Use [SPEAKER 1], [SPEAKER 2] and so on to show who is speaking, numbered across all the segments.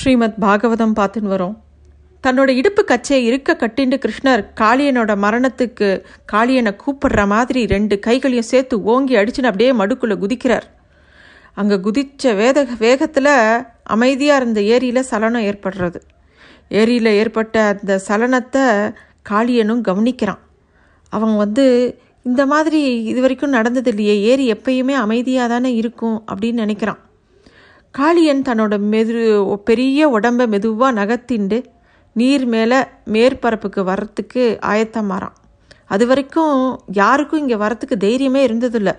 [SPEAKER 1] ஸ்ரீமத் பாகவதம் பார்த்துன்னு வரோம். தன்னோட இடுப்பு கச்சையை இருக்க கட்டிண்டு கிருஷ்ணர் காளியனோட மரணத்துக்கு காளியனை கூப்பிடுற மாதிரி ரெண்டு கைகளையும் சேர்த்து ஓங்கி அடிச்சுன்னு அப்படியே மடுக்குள்ளே குதிக்கிறார். அங்கே குதித்த வேத வேகத்தில் அமைதியாக இருந்த ஏரியில் சலனம் ஏற்படுறது. ஏரியில் ஏற்பட்ட அந்த சலனத்தை காளியனும் கவனிக்கிறான். அவன் வந்து இந்த மாதிரி இது வரைக்கும் நடந்தது இல்லையே ஏரி எப்பயுமே அமைதியாக தானே இருக்கும் அப்படின்னு நினைக்கிறான். காளியன் தன்னோட மெது பெரிய உடம்பை மெதுவாக நகர்த்திண்டு நீர் மேலே மேற்பரப்புக்கு வர்றதுக்கு ஆயத்தமாறான் அது வரைக்கும் யாருக்கும் இங்கே வரத்துக்கு தைரியமே இருந்ததில்ல.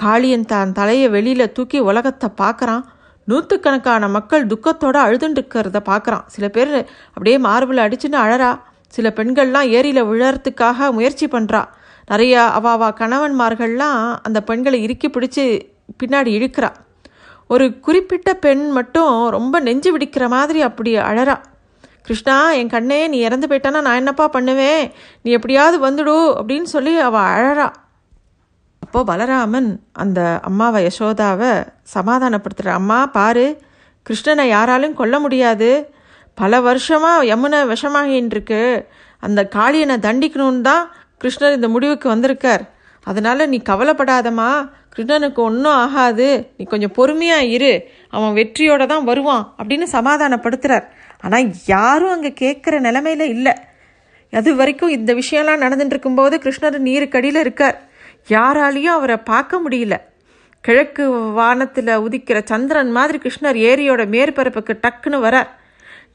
[SPEAKER 1] காளியன் தான் தலையை வெளியில் தூக்கி உலகத்தை பார்க்குறான் நூற்றுக்கணக்கான மக்கள் துக்கத்தோடு அழுதுண்டுக்கிறத பார்க்குறான் சில பேர் அப்படியே மார்பில் அடிச்சுன்னு அழறா. சில பெண்கள்லாம் ஏரியில் விழறதுக்காக முயற்சி பண்ணுறா நிறையா அவாவா கணவன்மார்கள்லாம் அந்த பெண்களை இறுக்கி பிடிச்சி பின்னாடி இழுக்கிறா. ஒரு குறிப்பிட்ட பெண் மட்டும் ரொம்ப நெஞ்சு விடிக்கிற மாதிரி அப்படி அழறா. கிருஷ்ணா என் கண்ணே நீ இறந்து போயிட்டானா? நான் என்னப்பா பண்ணுவேன்? நீ எப்படியாவது வந்துடு அப்படின்னு சொல்லி அவள் அழறா. அப்போது பலராமன் அந்த அம்மாவை யசோதாவை சமாதானப்படுத்துகிற அம்மா பாரு கிருஷ்ணனை யாராலும் கொல்ல முடியாது. பல வருஷமாக யமுனை விஷமாகின்னு இருக்கு அந்த காளியனை தண்டிக்கணும்னு தான் கிருஷ்ணர் இந்த முடிவுக்கு வந்திருக்கார். அதனால் நீ கவலைப்படாதம்மா. கிருஷ்ணனுக்கு ஒன்றும் ஆகாது. நீ கொஞ்சம் பொறுமையாக இரு. அவன் வெற்றியோட தான் வருவான். அப்படின்னு சமாதானப்படுத்துகிறார் ஆனால் யாரும் அங்கே கேட்குற நிலமையில இல்லை. அது வரைக்கும் இந்த விஷயம்லாம் நடந்துட்டு இருக்கும்போது கிருஷ்ணர் நீருக்கடியில் இருக்கார். யாராலையும் அவரை பார்க்க முடியல. கிழக்கு வானத்தில் உதிக்கிற சந்திரன் மாதிரி கிருஷ்ணர் ஏரியோட மேற்பரப்புக்கு டக்குன்னு வரார்.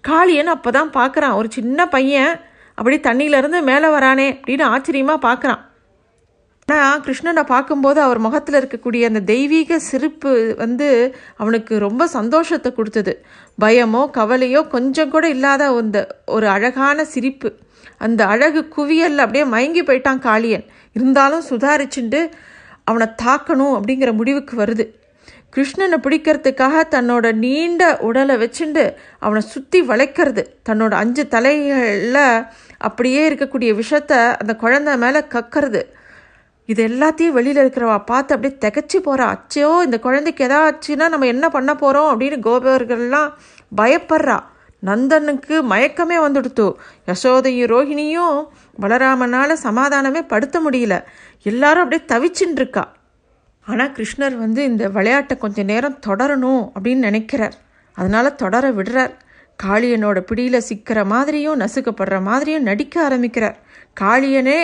[SPEAKER 1] காளியன் அப்போ தான் பார்க்குறான் ஒரு சின்ன பையன். அப்படி தண்ணியிலேருந்து மேலே வரானே. அப்படின்னு ஆச்சரியமாக பார்க்குறான் ஆனால் கிருஷ்ணனை பார்க்கும்போது அவர் முகத்தில் இருக்கக்கூடிய அந்த தெய்வீக சிரிப்பு வந்து அவனுக்கு ரொம்ப சந்தோஷத்தை கொடுத்தது. பயமோ கவலையோ கொஞ்சம் கூட இல்லாத அந்த ஒரு அழகான சிரிப்பு. அந்த அழகு குவியல் அப்படியே மயங்கி போயிட்டான் காளியன். இருந்தாலும் சுதாரிச்சுண்டு அவனை தாக்கணும் அப்படிங்கிற முடிவுக்கு வருது. கிருஷ்ணனை பிடிக்கிறதுக்காக தன்னோட நீண்ட உடலை வச்சுண்டு அவனை சுற்றி வளைக்கிறது. தன்னோட அஞ்சு தலைகளில் அப்படியே இருக்கக்கூடிய விஷத்தை அந்த குழந்தை மேலே கக்கிறது. இது எல்லாத்தையும் வெளியில் இருக்கிறவா பார்த்து அப்படியே திகச்சு போகிறா அச்சையோ இந்த குழந்தைக்கு எதாச்சுன்னா நம்ம என்ன பண்ண போகிறோம் அப்படின்னு கோபர்கள்லாம் பயப்படுறா. நந்தனுக்கு மயக்கமே வந்துடுத்து. யசோதையும் ரோஹிணியும் பலராமனால் சமாதானமே படுத்த முடியல. எல்லாரும் அப்படியே தவிச்சுன்னு இருக்கா ஆனால் கிருஷ்ணர் வந்து இந்த விளையாட்டை கொஞ்சம் நேரம் தொடரணும் அப்படின்னு நினைக்கிறார். அதனால் தொடர விடுறார். காளியனோட பிடியில் சிக்கிற மாதிரியும் நசுக்கப்படுற மாதிரியும் நடிக்க ஆரம்பிக்கிறார். காளியனே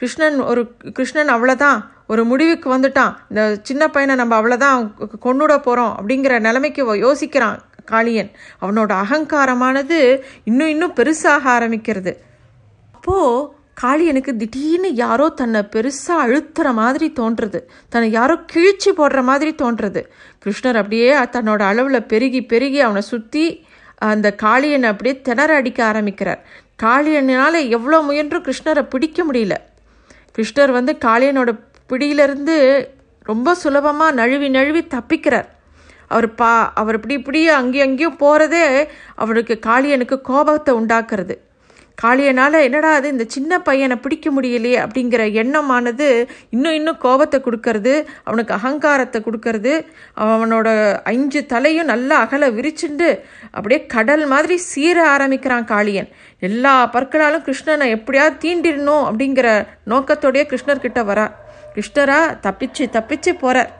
[SPEAKER 1] கிருஷ்ணன் ஒரு கிருஷ்ணன் அவ்வளோதான் ஒரு முடிவுக்கு வந்துட்டான். இந்த சின்ன பையனை நம்ம அவ்வளோதான் கொண்டுட போகிறோம் அப்படிங்கிற நிலைமைக்கு யோசிக்கிறான் காளியன். அவனோட அகங்காரமானது இன்னும் இன்னும் பெருசாக ஆரம்பிக்கிறது. அப்போது காளியனுக்கு திடீர்னு யாரோ தன்னை பெருசாக அழுத்துற மாதிரி தோன்றுறது. தன்னை யாரோ கிழிச்சு போடுற மாதிரி தோன்றுறது. கிருஷ்ணர் அப்படியே தன்னோட அளவில் பெருகி பெருகி அவனை சுற்றி அந்த காளியனை அப்படியே திணற அடிக்க ஆரம்பிக்கிறார். காளியனால் எவ்வளோ முயன்றும் கிருஷ்ணரை பிடிக்க முடியல. கிருஷ்ணர் வந்து காளியனோட பிடியிலிருந்து ரொம்ப சுலபமாக நழுவி நழுவி தப்பிக்கிறார். அவர் பா அவர் இப்படி இப்படி அங்கேயும் அங்கேயும் போகிறதே அவருக்கு காளியனுக்கு கோபத்தை உண்டாக்குறது. காளியனால் என்னடா அது இந்த சின்ன பையனை பிடிக்க முடியலையே அப்படிங்கிற எண்ணமானது இன்னும் இன்னும் கோபத்தை கொடுக்கறது அவனுக்கு அகங்காரத்தை கொடுக்கறது அவனோட அஞ்சு தலையும் நல்லா அகல விரிச்சுண்டு அப்படியே கடல் மாதிரி சீர ஆரம்பிக்கிறான் காளியன். எல்லா பற்களாலும் கிருஷ்ணனை எப்படியாவது தீண்டிடணும் அப்படிங்கிற நோக்கத்தோடைய கிருஷ்ணர்கிட்ட வரா. கிருஷ்ணரா தப்பிச்சு தப்பிச்சு போகிறார்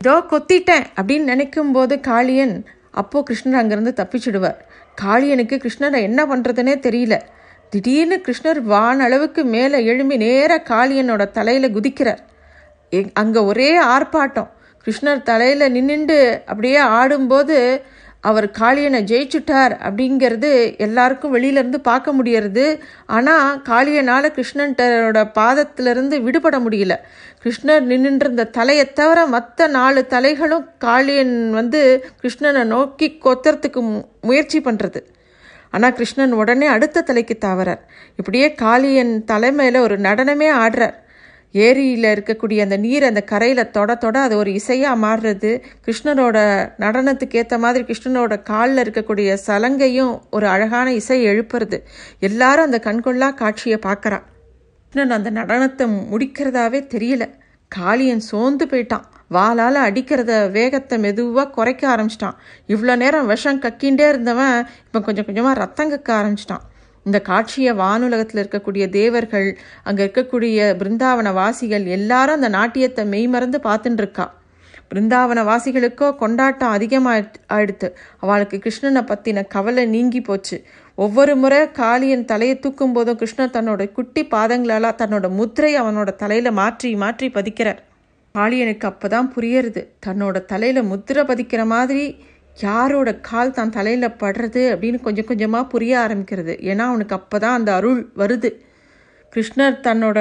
[SPEAKER 1] இதோ கொத்திட்டேன் அப்படின்னு நினைக்கும் போது காளியன் அப்போது கிருஷ்ணர் அங்கேருந்து தப்பிச்சுடுவார். காளியனுக்கு கிருஷ்ணரை என்ன பண்ணுறதுனே தெரியல. திடீர்னு கிருஷ்ணர் வான் அளவுக்கு மேலே எழும்பி நேர காளியனோட தலையில் குதிக்கிறார். அங்கே ஒரே ஆர்ப்பாட்டம். கிருஷ்ணர் தலையில் நின்றுண்டு அப்படியே ஆடும்போது அவர் காளியனை ஜெயிச்சுட்டார் அப்படிங்கிறது எல்லாருக்கும் வெளியிலேருந்து பார்க்க முடியறது. ஆனால் காளியனால் கிருஷ்ணன்டரோட பாதத்திலிருந்து விடுபட முடியல. கிருஷ்ணர் நின்றுருந்த தலையை தவிர மற்ற நாலு தலைகளும் காளியன் வந்து கிருஷ்ணனை நோக்கி கொத்துறதுக்கு முயற்சி பண்ணுறது ஆனால் கிருஷ்ணன் உடனே அடுத்த தலைக்கு தாவறார். இப்படியே காளியன் தலைமையில் ஒரு நடனமே ஆடுறார். ஏரியில் இருக்கக்கூடிய அந்த நீர் அந்த கரையில் தொட தொட அது ஒரு இசையாக மாறுறது. கிருஷ்ணனோட நடனத்துக்கு ஏற்ற மாதிரி கிருஷ்ணனோட காலில் இருக்கக்கூடிய சலங்கையும் ஒரு அழகான இசை எழுப்புறது. எல்லாரும் அந்த கண்கொள்ளா காட்சியை பார்க்குறான் கிருஷ்ணன் அந்த நடனத்தை முடிக்கிறதாவே தெரியல. காளியன் சோர்ந்து போயிட்டான். வாளால் அடிக்கிறத வேகத்தை மெதுவாக குறைக்க ஆரம்பிச்சிட்டான். இவ்வளோ நேரம் விஷம் கக்கிண்டே இருந்தவன் இப்போ கொஞ்சம் கொஞ்சமாக ரத்தம் கக்க ஆரம்பிச்சிட்டான். இந்த காட்சியை வானுலகத்தில் இருக்கக்கூடிய தேவர்கள் அங்கே இருக்கக்கூடிய பிருந்தாவன வாசிகள் எல்லாரும் அந்த நாட்டியத்தை மெய்மறந்து பார்த்துட்டு இருக்கா. பிருந்தாவன வாசிகளுக்கோ கொண்டாட்டம் அதிகமாக ஆயிடுத்து அவளுக்கு கிருஷ்ணனை பற்றின கவலை நீங்கி போச்சு. ஒவ்வொரு முறை காளியன் தலையை தூக்கும் போதும் கிருஷ்ணர் தன்னோட குட்டி பாதங்களால் தன்னோட முத்திரை அவனோட தலையில் மாற்றி மாற்றி பதிக்கிறார். காளியனுக்கு அப்பதான் புரியறது. தன்னோட தலையில் முத்திரை பதிக்கிற மாதிரி யாரோட கால் தான் தலையில் படுறது அப்படின்னு கொஞ்சம் கொஞ்சமாக புரிய ஆரம்பிக்கிறது. ஏன்னா அவனுக்கு அப்போ தான் அந்த அருள் வருது. கிருஷ்ணர் தன்னோட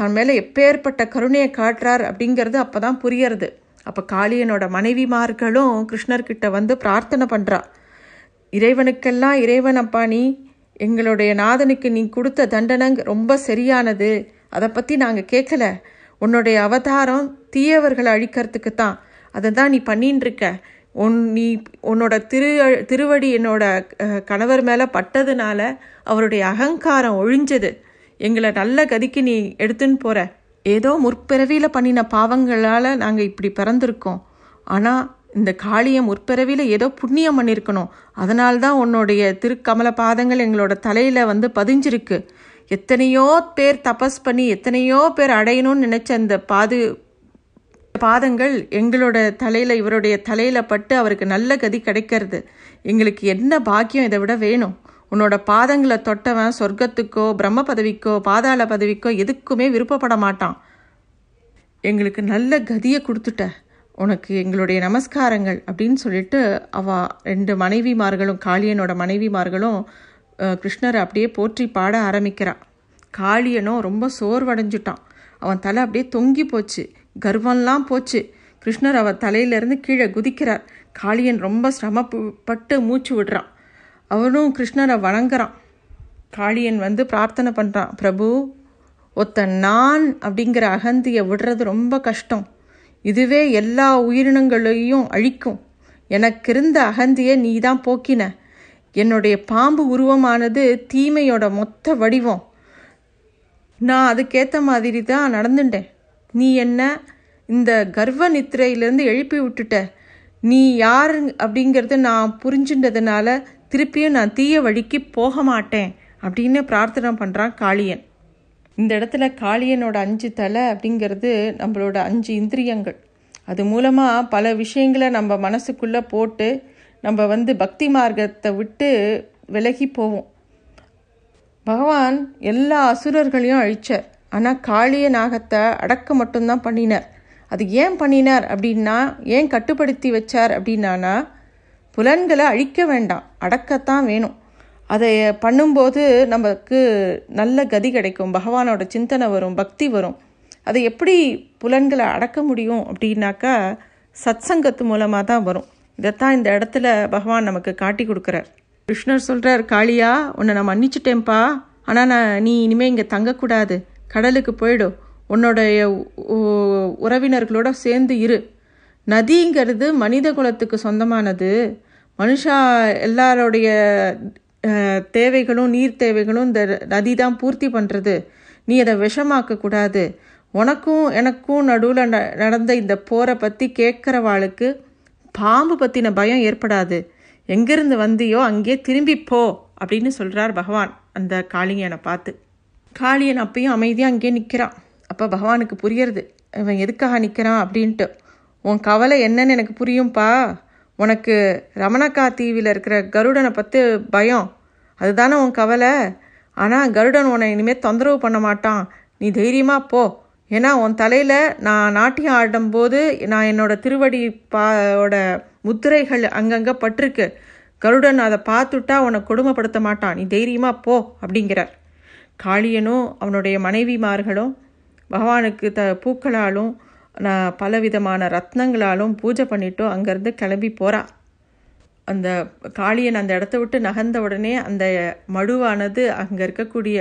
[SPEAKER 1] தன் மேலே எப்பேற்பட்ட கருணையை காட்டுறார் அப்படிங்கிறது அப்போ தான் புரியறது. அப்போ காளியனோட மனைவிமார்களும் கிருஷ்ணர்கிட்ட வந்து பிரார்த்தனை பண்ணுறா இறைவனுக்கெல்லாம் இறைவன் அப்பா நீ எங்களுடைய நாதனுக்கு நீ கொடுத்த தண்டனங்க ரொம்ப சரியானது. அதை பற்றி நாங்கள் கேட்கல உன்னுடைய அவதாரம் தீயவர்களை அழிக்கிறதுக்கு தான். அதை தான் நீ பண்ணின்னு இருக்க உன் நீ உன்னோட திரு திருவடி என்னோட கணவர் மேலே பட்டதுனால அவருடைய அகங்காரம் ஒழிஞ்சது. எங்களை நல்ல கதிக்கு நீ எடுத்துன்னு போகிற ஏதோ முற்பிறவியில் பண்ணின பாவங்களால் நாங்கள் இப்படி பிறந்திருக்கோம். ஆனால் இந்த காளியை முற்பிறவியில் ஏதோ புண்ணியம் பண்ணியிருக்கணும் அதனால்தான் உன்னுடைய திருக்கமல பாதங்கள் எங்களோட தலையில் வந்து பதிஞ்சிருக்கு. எத்தனையோ பேர் தபஸ் பண்ணி எத்தனையோ பேர் அடையணும்னு நினச்ச அந்த பாது பாதங்கள் எங்களோட தலையில் இவருடைய தலையில் பட்டு அவருக்கு நல்ல கதி கிடைக்கிறது. எங்களுக்கு என்ன பாக்கியம் இதை விட வேணும்? உன்னோட பாதங்களை தொட்டவன் சொர்க்கத்துக்கோ பிரம்ம பதவிக்கோ பாதாள பதவிக்கோ எதுக்குமே விருப்பப்பட மாட்டான். எங்களுக்கு நல்ல கதியை கொடுத்துட்ட. உனக்கு எங்களுடைய நமஸ்காரங்கள் அப்படின்னு சொல்லிட்டு அவ ரெண்டு மனைவிமார்களும் காளியனோட மனைவிமார்களும் கிருஷ்ணரை அப்படியே போற்றி பாட ஆரம்பிக்கிறான் காளியனும் ரொம்ப சோர்வடைஞ்சிட்டான். அவன் தலை அப்படியே தொங்கி போச்சு. கர்வம்லாம் போச்சு. கிருஷ்ணர் அவன் தலையிலேருந்து கீழே குதிக்கிறார். காளியன் ரொம்ப சிரமப்பட்டு மூச்சு விடுறான். அவனும் கிருஷ்ணரை வணங்குறான். காளியன் வந்து பிரார்த்தனை பண்ணுறான் பிரபு ஒத்த நான் அப்படிங்கிற அகந்தியை விடுறது ரொம்ப கஷ்டம். இதுவே எல்லா உயிரினங்களையும் அழிக்கும். எனக்கிருந்த அகந்தியை நீ தான் போக்கின. என்னுடைய பாம்பு உருவமானது தீமையோட மொத்த வடிவம். நான் அதுக்கேற்ற மாதிரி தான் நடந்துட்டேன். நீ என்ன இந்த கர்வ நித்திரையிலேருந்து எழுப்பி விட்டுட்ட? நீ யார் அப்படிங்கிறத நான் புரிஞ்சுட்டதுனால திருப்பியும் நான் தீய வழிக்கு போக மாட்டேன் அப்படின்னு பிரார்த்தனை பண்ணுறான் காளியன். இந்த இடத்துல காளியனோட அஞ்சு தலை அப்படிங்கிறது நம்மளோட அஞ்சு இந்திரியங்கள். அது மூலமாக பல விஷயங்களை நம்ம மனசுக்குள்ளே போட்டு நம்ம வந்து பக்தி மார்க்கத்தை விட்டு விலகி போவோம். பகவான் எல்லா அசுரர்களையும் அழிச்சார். ஆனால் காளிய நாகத்தை அடக்க மட்டும்தான் பண்ணினார். அது ஏன் பண்ணினார் அப்படின்னா ஏன் கட்டுப்படுத்தி வச்சார் அப்படின்னானா புலன்களை அழிக்க வேண்டாம். அடக்கத்தான் வேணும். அதை பண்ணும்போது நமக்கு நல்ல கதி கிடைக்கும். பகவானோட சிந்தனை வரும் பக்தி வரும். அதை எப்படி புலன்களை அடக்க முடியும் அப்படின்னாக்கா சத்சங்கத்து மூலமாக தான் வரும். இதைத்தான் இந்த இடத்துல பகவான் நமக்கு காட்டி கொடுக்குறார். கிருஷ்ணர் சொல்கிறார் காளியா உன்னை நான் மன்னிச்சிட்டேன்ப்பா. ஆனால் நான் நீ இனிமேல் இங்கே தங்கக்கூடாது. கடலுக்கு போயிடும் உன்னோடைய உறவினர்களோட சேர்ந்து இரு. நதிங்கிறது மனித குலத்துக்கு சொந்தமானது. மனுஷா எல்லாருடைய தேவைகளும் நீர் தேவைகளும் இந்த நதி தான் பூர்த்தி பண்ணுறது நீ அதை விஷமாக்கக்கூடாது. உனக்கும் எனக்கும் நடுவில் ந நடந்த இந்த போரை பற்றி கேட்குறவாளுக்கு பாம்பு பற்றின பயம் ஏற்படாது. எங்கேருந்து வந்தியோ அங்கேயே திரும்பி போ அப்படின்னு சொல்கிறார் பகவான். அந்த காளியனை பார்த்து. காளியன் அப்பயும் அமைதியாக அங்கேயே நிற்கிறான் அப்போ பகவானுக்கு புரியறது இவன் எதுக்காக நிற்கிறான் அப்படின்ட்டு. உன் கவலை என்னன்னு எனக்கு புரியும்ப்பா உனக்கு ரமணக்கா தீவில் இருக்கிற கருடனை பற்றி பயம். அதுதானே உன் கவலை. ஆனால் கருடன் உன்னை இனிமேல் தொந்தரவு பண்ண மாட்டான். நீ தைரியமாக போ. ஏன்னா உன் தலையில் நான் நாட்டியம் ஆடும்போது நான் என்னோடய திருவடி பாவோட முத்திரைகள் அங்கங்கே பட்டிருக்கு. கருடன் அதை பார்த்துட்டா உன்னை கொடுமைப்படுத்த மாட்டான். நீ தைரியமாக போ அப்படிங்கிறார். காளியனும் அவனுடைய மனைவிமார்களும் பகவானுக்கு த பூக்களாலும் நான் பலவிதமான ரத்னங்களாலும் பூஜை பண்ணிவிட்டு அங்கேருந்து கிளம்பி போகிறா அந்த காளியன் அந்த இடத்த விட்டு நகர்ந்த உடனே அந்த மடுவானது அங்கே இருக்கக்கூடிய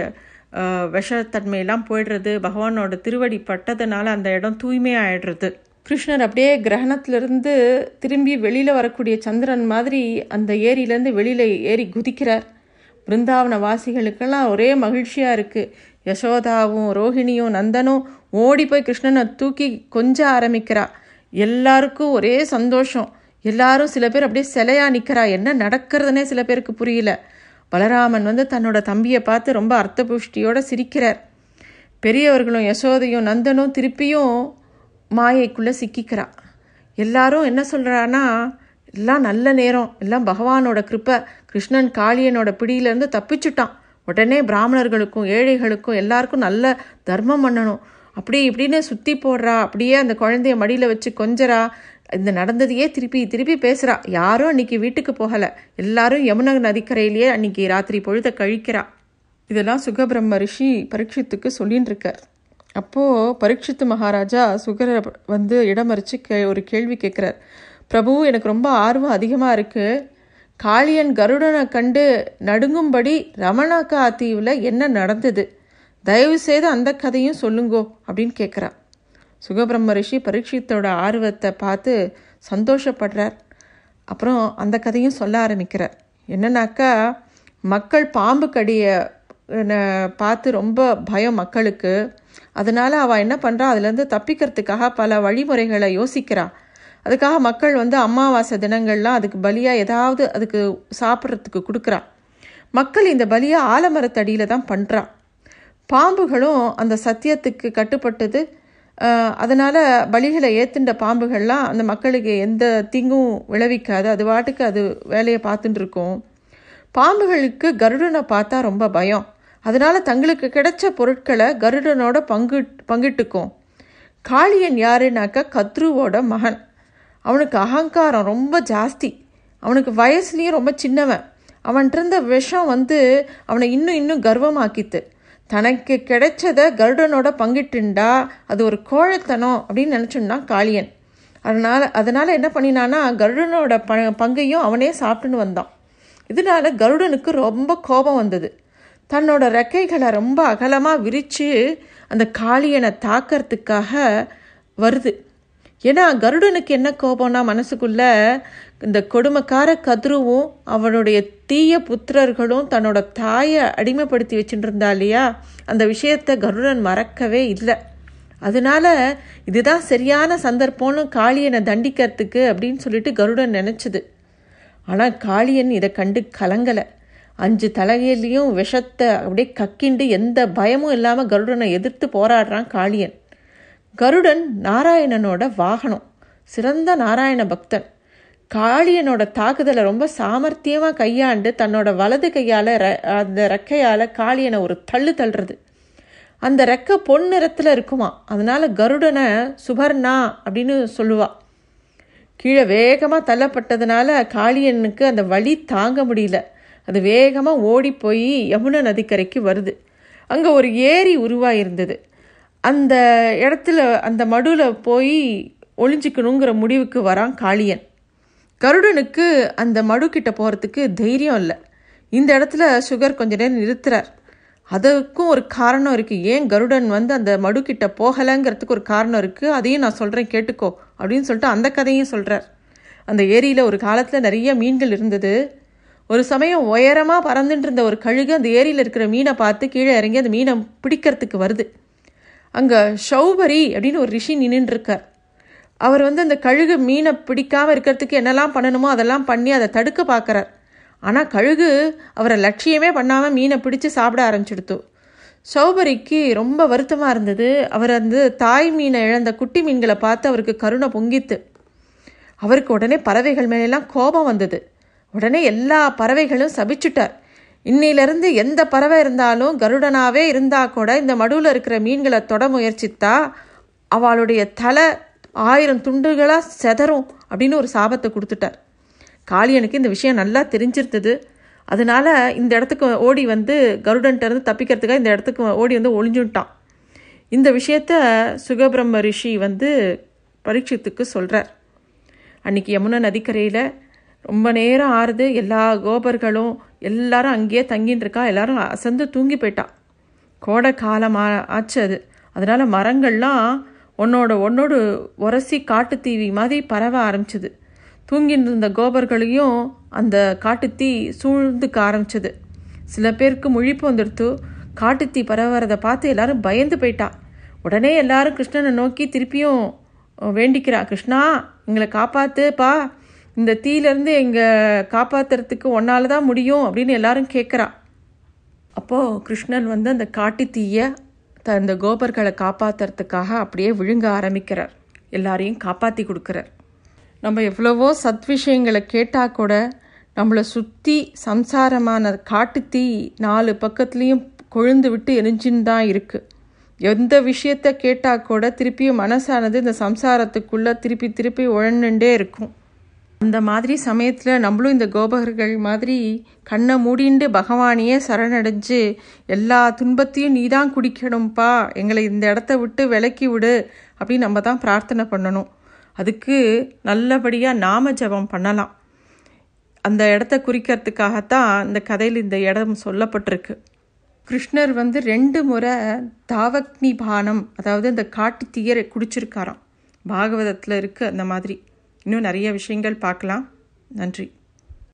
[SPEAKER 1] விஷத்தன்மையெல்லாம் போயிடுறது பகவானோட திருவடி பட்டதுனால அந்த இடம் தூய்மையாயிடுறது. கிருஷ்ணர் அப்படியே கிரகணத்திலிருந்து திரும்பி வெளியில் வரக்கூடிய சந்திரன் மாதிரி அந்த ஏரியிலேருந்து வெளியில் ஏறி குதிக்கிறார். பிருந்தாவன வாசிகளுக்கெல்லாம் ஒரே மகிழ்ச்சியாக இருக்குது யசோதாவும் ரோஹிணியும் நந்தனும் ஓடி போய் கிருஷ்ணனை தூக்கி கொஞ்ச ஆரம்பிக்கிறா. எல்லாருக்கும் ஒரே சந்தோஷம். எல்லாரும் சில பேர் அப்படியே சிலையா நிற்கிறா என்ன நடக்கிறதுனே சில பேருக்கு புரியல. பலராமன் வந்து தன்னோட தம்பியை பார்த்து ரொம்ப அர்த்தபுஷ்டியோட சிரிக்கிறார். பெரியவர்களும் யசோதையும் நந்தனும் திருப்பியும் மாயைக்குள்ளே சிக்கிக்கிறா. எல்லாரும் என்ன சொல்கிறான்னா எல்லாம் நல்ல நேரம். எல்லாம் பகவானோட கிருப்பை. கிருஷ்ணன் காளியனோட பிடியிலேருந்து தப்பிச்சுட்டான். உடனே பிராமணர்களுக்கும் ஏழைகளுக்கும் எல்லாருக்கும் நல்ல தர்மம் பண்ணணும். அப்படி இப்படின்னு சுற்றி போடுறா. அப்படியே அந்த குழந்தைய மடியில் வச்சு கொஞ்சரா இந்த நடந்ததையே திருப்பி திருப்பி பேசுகிறா யாரும் அன்னைக்கு வீட்டுக்கு போகலை. எல்லாரும் யமுனா நதிக்கரையிலேயே அன்னைக்கு ராத்திரி பொழுத கழிக்கிறா. இதெல்லாம் சுகபிரம்ம ரிஷி பரீட்சித்துக்கு சொல்லின்னு இருக்கார் அப்போது பரீட்சித்து மகாராஜா சுகரை வந்து இடமறிச்சு கே ஒரு கேள்வி கேட்குறார் பிரபு எனக்கு ரொம்ப ஆர்வம் அதிகமாக இருக்குது காளியன் கருடனை கண்டு நடுங்கும்படி ரமணாக்கா தீவில் என்ன நடந்தது? தயவு செய்து அந்த கதையும் சொல்லுங்கோ அப்படின்னு கேட்குறா சுகபிரம்ம ரிஷி பரீட்சித்தோட ஆர்வத்தை பார்த்து சந்தோஷப்படுறார். அப்புறம் அந்த கதையும் சொல்ல ஆரம்பிக்கிறார். என்னன்னாக்கா மக்கள் பாம்பு கடியை பார்த்து ரொம்ப பயம் மக்களுக்கு. அதனால் அவள் என்ன பண்ணுறா அதுலேருந்து தப்பிக்கிறதுக்காக பல வழிமுறைகளை யோசிக்கிறாள் அதுக்காக மக்கள் வந்து அமாவாசை தினங்கள்லாம் அதுக்கு பலியாக ஏதாவது அதுக்கு சாப்பிட்றதுக்கு கொடுக்குறா. மக்கள் இந்த பலியை ஆலமரத்தடியில் தான் பண்ணுறா பாம்புகளும் அந்த சத்தியத்துக்கு கட்டுப்பட்டது. அதனால் பலிகளை ஏற்றுண்ட பாம்புகள்லாம் அந்த மக்களுக்கு எந்த தீங்கும் விளைவிக்காது. அது பாட்டுக்கு அது வேலையை பார்த்துட்டுருக்கும் பாம்புகளுக்கு கருடனை பார்த்தா ரொம்ப பயம். அதனால் தங்களுக்கு கிடைச்ச பொருட்களை கருடனோட பங்கு பங்கிட்டுக்கும். காளியன் யாருனாக்கா கத்ருவோட மகன். அவனுக்கு அகங்காரம் ரொம்ப ஜாஸ்தி. அவனுக்கு வயசுலேயும் ரொம்ப சின்னவன். அவன்கிட்ட இருந்த விஷம் வந்து அவனை இன்னும் இன்னும் கர்வமாக்கித்து. தனக்கு கிடைச்சதை கருடனோட பங்கிட்டுண்டா அது ஒரு கோழத்தனம் அப்படின்னு நினச்சோன்னா காளியன். அதனால் அதனால் என்ன பண்ணினான்னா கருடனோட ப பங்கையும் அவனே சாப்பிட்டுன்னு வந்தான். இதனால கருடனுக்கு ரொம்ப கோபம் வந்தது. தன்னோட ரெக்கைகளை ரொம்ப அகலமாக விரித்து அந்த காளியனை தாக்கிறதுக்காக வருது. ஏன்னா கருடனுக்கு என்ன கோபம்னா மனசுக்குள்ள இந்த கொடுமைக்கார கதிருவும் அவனுடைய தீய புத்திரர்களும் தன்னோட தாயை அடிமைப்படுத்தி வச்சுட்டு இருந்தா இல்லையா? அந்த விஷயத்த கருடன் மறக்கவே இல்லை. அதனால இதுதான் சரியான சந்தர்ப்பம்னு காளியனை தண்டிக்கிறதுக்கு அப்படின்னு சொல்லிட்டு கருடன் நினச்சிது. ஆனால் காளியன் இதை கண்டு கலங்கலை. அஞ்சு தலைகையிலையும் விஷத்தை அப்படியே கக்கிண்டு எந்த பயமும் இல்லாமல் கருடனை எதிர்த்து போராடுறான் காளியன். கருடன் நாராயணனோட வாகனம். சிறந்த நாராயண பக்தன். காளியனோட தாக்குதலை ரொம்ப சாமர்த்தியமாக கையாண்டு தன்னோட வலது கையால் அந்த ரெக்கையால் காளியனை ஒரு தள்ளு தள்ளுறது. அந்த ரெக்கை பொன் நிறத்தில் இருக்குமா. அதனால கருடனை சுபர்ணா அப்படின்னு சொல்லுவா. கீழே வேகமாக தள்ளப்பட்டதுனால காளியனுக்கு அந்த வழி தாங்க முடியல. அது வேகமாக ஓடி போய் யமுனா நதிக்கரைக்கு வருது. அங்கே ஒரு ஏரி உருவாயிருந்தது. அந்த இடத்துல அந்த மடுவில் போய் ஒளிஞ்சிக்கணுங்கிற முடிவுக்கு வரான் காளியன். கருடனுக்கு அந்த மடு கிட்ட போகிறதுக்கு தைரியம் இல்லை. இந்த இடத்துல சுகர் கொஞ்ச நேரம் நிறுத்துறார். அதுக்கும் ஒரு காரணம் இருக்குது ஏன் கருடன் வந்து அந்த மடு கிட்ட போகலைங்கிறதுக்கு ஒரு காரணம் இருக்குது அதையும் நான் சொல்கிறேன் கேட்டுக்கோ அப்படின்னு சொல்லிட்டு அந்த கதையும் சொல்கிறார் அந்த ஏரியில் ஒரு காலத்தில் நிறைய மீன்கள் இருந்தது. ஒரு சமயம் உயரமாக பறந்துட்டு இருந்த ஒரு கழுகு அந்த ஏரியில் இருக்கிற மீனை பார்த்து கீழே இறங்கி அந்த மீனை பிடிக்கிறதுக்கு வருது. அங்கே ஷௌபரி அப்படின்னு ஒரு ரிஷி நின்றுருக்கார் அவர் வந்து அந்த கழுகு மீனை பிடிக்காமல் இருக்கிறதுக்கு என்னெல்லாம் பண்ணணுமோ அதெல்லாம் பண்ணி அதை தடுக்க பார்க்குறார். ஆனால் கழுகு அவரை லட்சியமே பண்ணாமல் மீனை பிடிச்சி சாப்பிட ஆரம்பிச்சிடுத்து. சௌபரிக்கு ரொம்ப வருத்தமாக இருந்தது. அவர் வந்து தாய் மீனை இழந்த குட்டி மீன்களை பார்த்து அவருக்கு கருணை பொங்கித்து. அவருக்கு உடனே பறவைகள் மேலெல்லாம் கோபம் வந்தது. உடனே எல்லா பறவைகளும் சபிச்சுட்டார். இன்னிலிருந்து எந்த பறவை இருந்தாலும் கருடனாவே இருந்தா கூட இந்த மடுவில் இருக்கிற மீன்களை தொட முயற்சித்தா அவளுடைய தலை ஆயிரம் துண்டுகளாக செதறும் அப்படின்னு ஒரு சாபத்தை கொடுத்துட்டார். காளியனுக்கு இந்த விஷயம் நல்லா தெரிஞ்சிருந்தது. அதனால இந்த இடத்துக்கு ஓடி வந்து கருடன்ட்ட இருந்து தப்பிக்கிறதுக்காக இந்த இடத்துக்கு ஓடி வந்து ஒளிஞ்சுட்டான். இந்த விஷயத்த சுகபிரம்ம ரிஷி வந்து பரீட்சத்துக்கு சொல்கிறார் அன்னைக்கு யமுனா நதிக்கரையில் ரொம்ப நேரம் ஆறுது. எல்லா கோபர்களும் எல்லாரும் அங்கேயே தங்கின்னு இருக்கா எல்லாரும் அசந்து தூங்கி போயிட்டா. கோடை காலம் ஆச்சு அது. அதனால் மரங்கள்லாம் ஒன்னோட ஒன்னோடு உரசி காட்டுத்தீவி மாதிரி பரவ ஆரம்பிச்சது. தூங்கிட்டு இருந்த கோபர்களையும் அந்த காட்டுத்தீ சூழ்ந்துக்க ஆரம்பிச்சது. சில பேருக்கு முழிப்பு வந்துடுத்து காட்டுத்தீ பரவுறதை பார்த்து எல்லாரும் பயந்து போயிட்டா. உடனே எல்லாரும் கிருஷ்ணனை நோக்கி திருப்பியும் வேண்டிக்கிறா கிருஷ்ணா எங்களை காப்பாத்துப்பா. இந்த தீயிலேருந்து எங்கள் காப்பாத்துறதுக்கு ஒன்னால தான் முடியும் அப்படின்னு எல்லாரும் கேட்குறா அப்போது கிருஷ்ணன் வந்து அந்த காட்டு தீயை த இந்த கோபர்களை காப்பாற்றுறதுக்காக அப்படியே விழுங்க ஆரம்பிக்கிறார். எல்லாரையும் காப்பாற்றி கொடுக்குறார். நம்ம எவ்வளவோ சத் விஷயங்களை கேட்டால் கூட நம்மளை சுற்றி சம்சாரமான காட்டு தீ நாலு பக்கத்துலேயும் கொழுந்து விட்டு எரிஞ்சின்னு தான் இருக்குது எந்த விஷயத்த கேட்டால் கூட திருப்பியும் மனசானது இந்த சம்சாரத்துக்குள்ளே திருப்பி திருப்பி உழண்டுண்டே இருக்கும். அந்த மாதிரி சமயத்தில் நம்மளும் இந்த கோபகர்கள் மாதிரி கண்ணை மூடிண்டு பகவானையே சரணடைஞ்சு எல்லா துன்பத்தையும் நீ தான் குடிக்கணும்ப்பா எங்களை இந்த இடத்த விட்டு விலக்கி விடு அப்படின்னு நம்ம தான் பிரார்த்தனை பண்ணணும். அதுக்கு நல்லபடியாக நாம ஜபம் பண்ணலாம். அந்த இடத்த குறிக்கிறதுக்காகத்தான் இந்த கதையில் இந்த இடம் சொல்லப்பட்டிருக்கு. கிருஷ்ணர் வந்து ரெண்டு முறை தாவக்னி பானம் அதாவது இந்த காட்டு தீயரை குடிச்சிருக்காராம். பாகவதத்தில் இருக்குது அந்த மாதிரி. இன்னும் நிறைய விஷயங்கள் பார்க்கலாம். நன்றி.